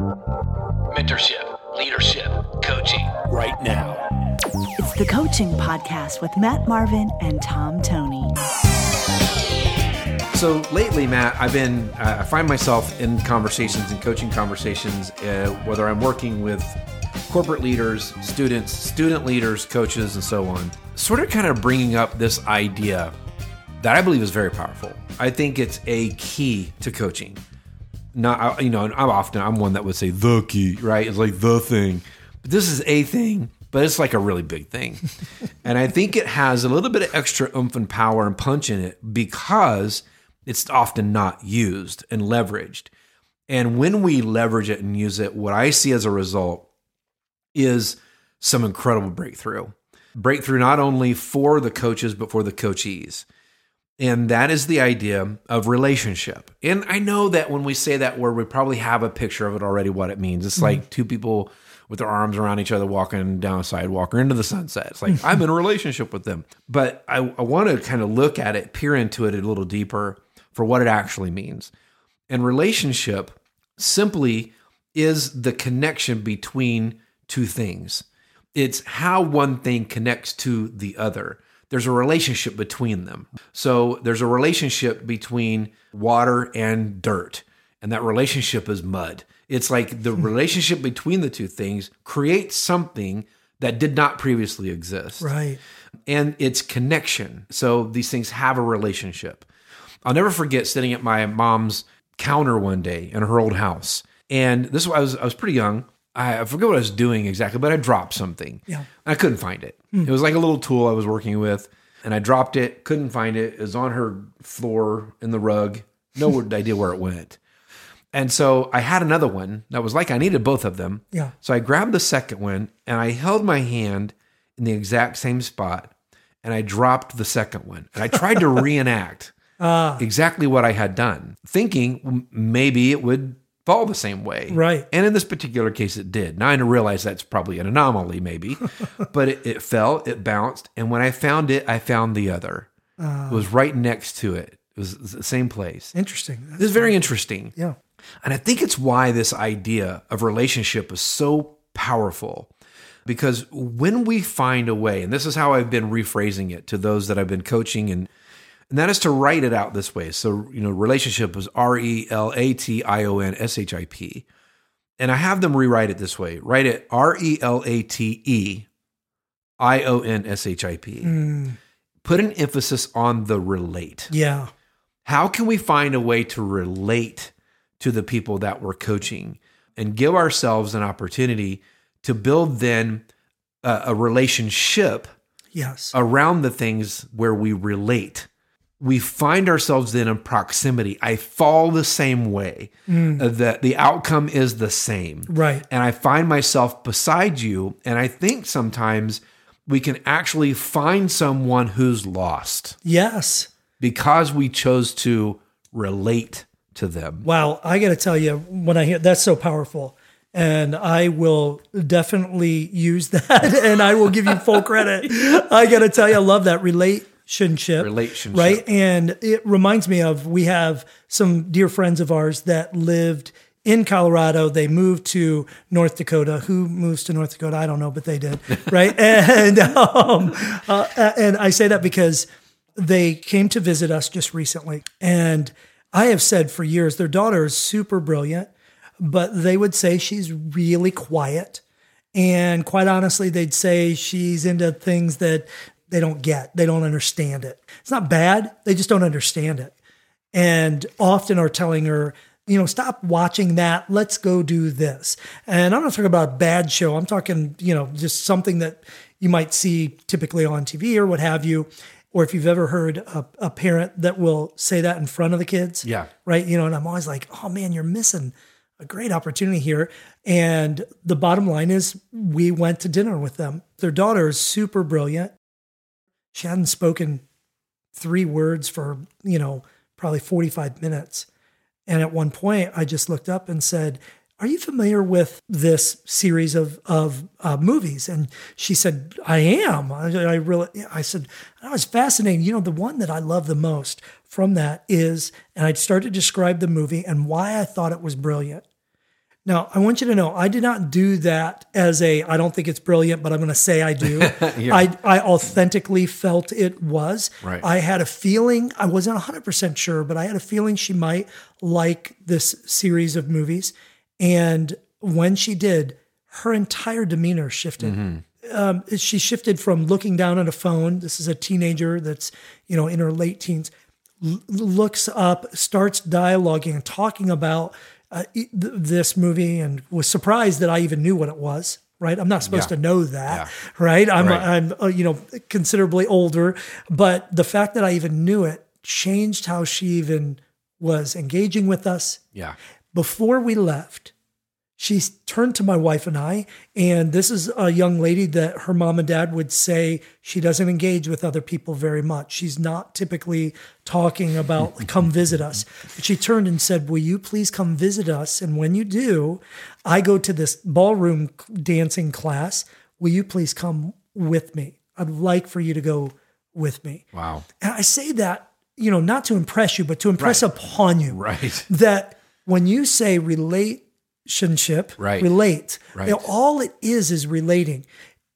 Mentorship, leadership, coaching. right now. It's the Coaching Podcast with Matt Marvin and Tom Tony. So lately, Matt, I've been, uh, I find myself in conversations and coaching conversations, uh, whether I'm working with corporate leaders, students, student leaders, coaches, and so on, sort of kind of bringing up this idea that I believe is very powerful. I think it's a key to coaching. Not, you know, I'm often, I'm one that would say the key, right? It's like the thing. But this is a thing, but it's like a really big thing. and I think it has a little bit of extra oomph and power and punch in it because it's often not used and leveraged. And when we leverage it and use it, what I see as a result is some incredible breakthrough. Breakthrough not only for the coaches, but for the coachees. And that is the idea of relationship. And I know that when we say that word, we probably have a picture of it already, what it means. It's mm-hmm. like two people with their arms around each other walking down a sidewalk or into the sunset. It's like, I'm in a relationship with them. But I, I want to kind of look at it, peer into it a little deeper for what it actually means. And relationship simply is the connection between two things. It's how one thing connects to the other. There's a relationship between them. So there's a relationship between water and dirt, and that relationship is mud. It's like the hmm. relationship between the two things creates something that did not previously exist Right. and it's connection. So these things have a relationship. I'll never forget sitting at my mom's counter one day in her old house, and this was I was I was pretty young. I, forget what I was doing exactly, but I dropped something. Yeah. I couldn't find it. It was like a little tool I was working with, and I dropped it. Couldn't find it. It was on her floor in the rug. No idea where it went. And so I had another one that was like I needed both of them. Yeah. So I grabbed the second one and I held my hand in the exact same spot and I dropped the second one. And I tried to reenact Ah. exactly what I had done, thinking maybe it would fall the same way. Right. And in this particular case, it did. Now I realize that's probably an anomaly, maybe, but it, it fell, it bounced. And when I found it, I found the other. Ah. it was right next to it. It was the same place. Interesting. This is very interesting. yeah. And I think it's why this idea of relationship is so powerful. Because when we find a way, and this is how I've been rephrasing it to those that I've been coaching, and, and that is to write it out this way. So, you know, relationship is R E L A T I O N S H I P. And I have them rewrite it this way write it R E L A T E I O N S H I P. Hmm. Put an emphasis on the relate Yeah. how can we find a way to relate to the people that we're coaching and give ourselves an opportunity to build then a, a relationship Yes. around the things where we relate we find ourselves then in proximity i fall the same way Uh, the, the outcome is the same Right. and i find myself beside you and i think sometimes we can actually find someone who's lost Yes. because we chose to relate to them. Wow. I got to tell you, when I hear that's so powerful. And I will definitely use that and I will give you full credit. I got to tell you, I love that relationship. Relationship. Right. And it reminds me of we have some dear friends of ours that lived in Colorado. They moved to North Dakota. Who moves to North Dakota? I don't know, but they did. Right. and, um, uh, and I say that because they came to visit us just recently. And I have said for years, their daughter is super brilliant, but they would say she's really quiet. And quite honestly, they'd say she's into things that they don't get, they don't understand it. It's not bad, they just don't understand it. And often are telling her, you know, stop watching that. Let's go do this. And I'm not talking about a bad show. I'm talking, you know, just something that you might see typically on TV or what have you. Or if you've ever heard a, a parent that will say that in front of the kids. Yeah. Right. You know, and I'm always like, oh man, you're missing a great opportunity here. And the bottom line is we went to dinner with them. Their daughter is super brilliant. She hadn't spoken three words for, you know, probably 45 minutes. And at one point, I just looked up and said, Are you familiar with this series of, of uh, movies? And she said, I am. I, I really, I said, That was fascinating. You know, the one that I love the most from that is, and I started to describe the movie and why I thought it was brilliant. Now, I want you to know I did not do that as a I don't think it's brilliant, but I'm going to say I do. I I authentically felt it was. Right. I had a feeling, I wasn't 100% sure, but I had a feeling she might like this series of movies. And when she did, her entire demeanor shifted. Um, she shifted from looking down at a phone. This is a teenager that's, you know, in her late teens l- looks up, starts dialoguing and talking about uh, th- this movie, and was surprised that I even knew what it was. Right, I'm not supposed Yeah. to know that. Yeah. Right, I'm Right. I'm uh, you know considerably older, but the fact that I even knew it changed how she even was engaging with us. Yeah. Before we left, she turned to my wife and I, and this is a young lady that her mom and dad would say she doesn't engage with other people very much. She's not typically talking about come visit us. But she turned and said, Will you please come visit us? And when you do, I go to this ballroom dancing class. Will you please come with me? I'd like for you to go with me. Wow. And I say that, you know, not to impress you, but to impress Right. upon you Right. that when you say relationship, Right. relate, Right. you know, all it is is relating.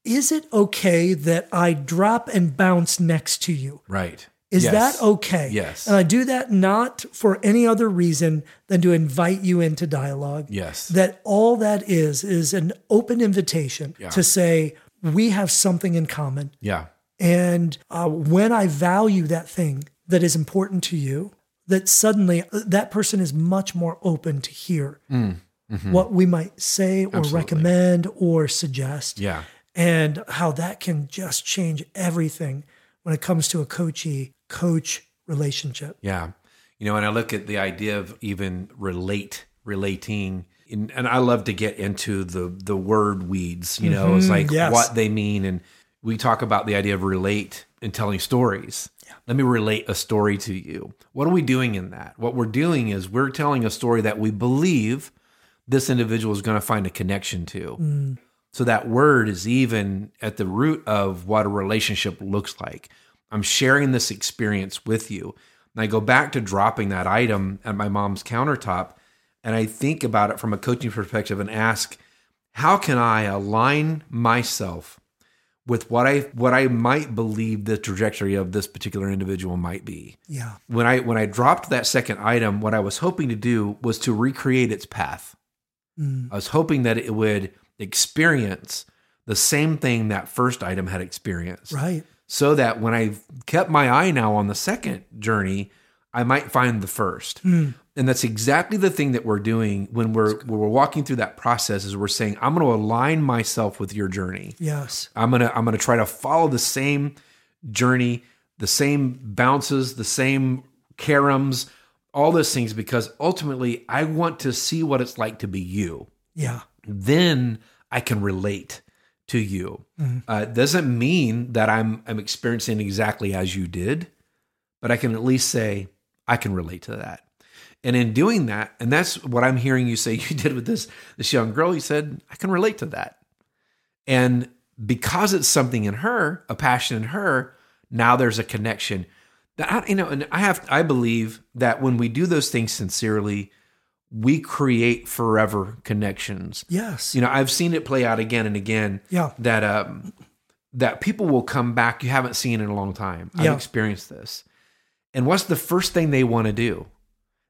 Is it okay that I drop and bounce next to you? Right. Is Yes. that okay? Yes. And I do that not for any other reason than to invite you into dialogue. Yes. That all that is is an open invitation Yeah. to say, we have something in common. Yeah. And uh, when I value that thing that is important to you, that suddenly uh, that person is much more open to hear what mm-hmm. we might say or. Absolutely. recommend or suggest. Yeah. And how that can just change everything when it comes to a coachee coach relationship. Yeah. You know, and I look at the idea of even relate, relating, and, and I love to get into the the word weeds. You know, it's mm-hmm. like yes. what they mean, and we talk about the idea of relate and telling stories. Let me relate a story to you. What are we doing in that? What we're doing is we're telling a story that we believe this individual is going to find a connection to. Mm. So that word is even at the root of what a relationship looks like. I'm sharing this experience with you. And I go back to dropping that item at my mom's countertop and I think about it from a coaching perspective and ask, how can I align myself with what I what I might believe the trajectory of this particular individual might be? Yeah. When I when I dropped that second item, what I was hoping to do was to recreate its path. Mm. I was hoping that it would experience the same thing that first item had experienced. Right. So that when I kept my eye now on the second journey, I might find the first. Mm. And that's exactly the thing that we're doing when we're when we're walking through that process is we're saying, I'm going to align myself with your journey. Yes. I'm gonna I'm gonna try to follow the same journey, the same bounces, the same caroms, all those things because ultimately I want to see what it's like to be you. Yeah. Then I can relate to you. Uh, it doesn't mean that I'm I'm experiencing exactly as you did, but I can at least say I can relate to that. And in doing that, and that's what I'm hearing you say you did with this this young girl. You said I can relate to that. And because it's something in her, a passion in her, now there's a connection. That you know, and I have I believe that when we do those things sincerely, we create forever connections. Yes. You know, I've seen it play out again and again. Yeah. That um that people will come back you haven't seen in a long time. Yeah. I've experienced this. And what's the first thing they want to do?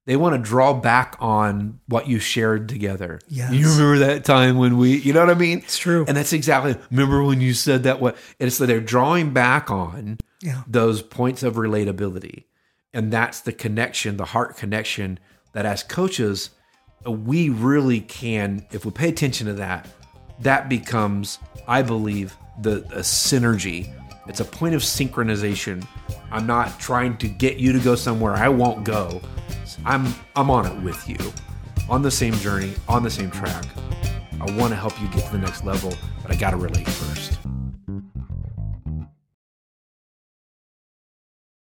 They want to draw back on what you shared together. Yes. You remember that time when we, you know what I mean? It's true. And that's exactly, remember when you said that? What? And it's that they're drawing back on Yeah. those points of relatability. And that's the connection, the heart connection that as coaches, uh, we really can, if we pay attention to that, that becomes, I believe, the a synergy. It's a point of synchronization. I'm not trying to get you to go somewhere I won't go. I'm I'm on it with you, on the same journey, on the same track. I want to help you get to the next level, but I got to relate first.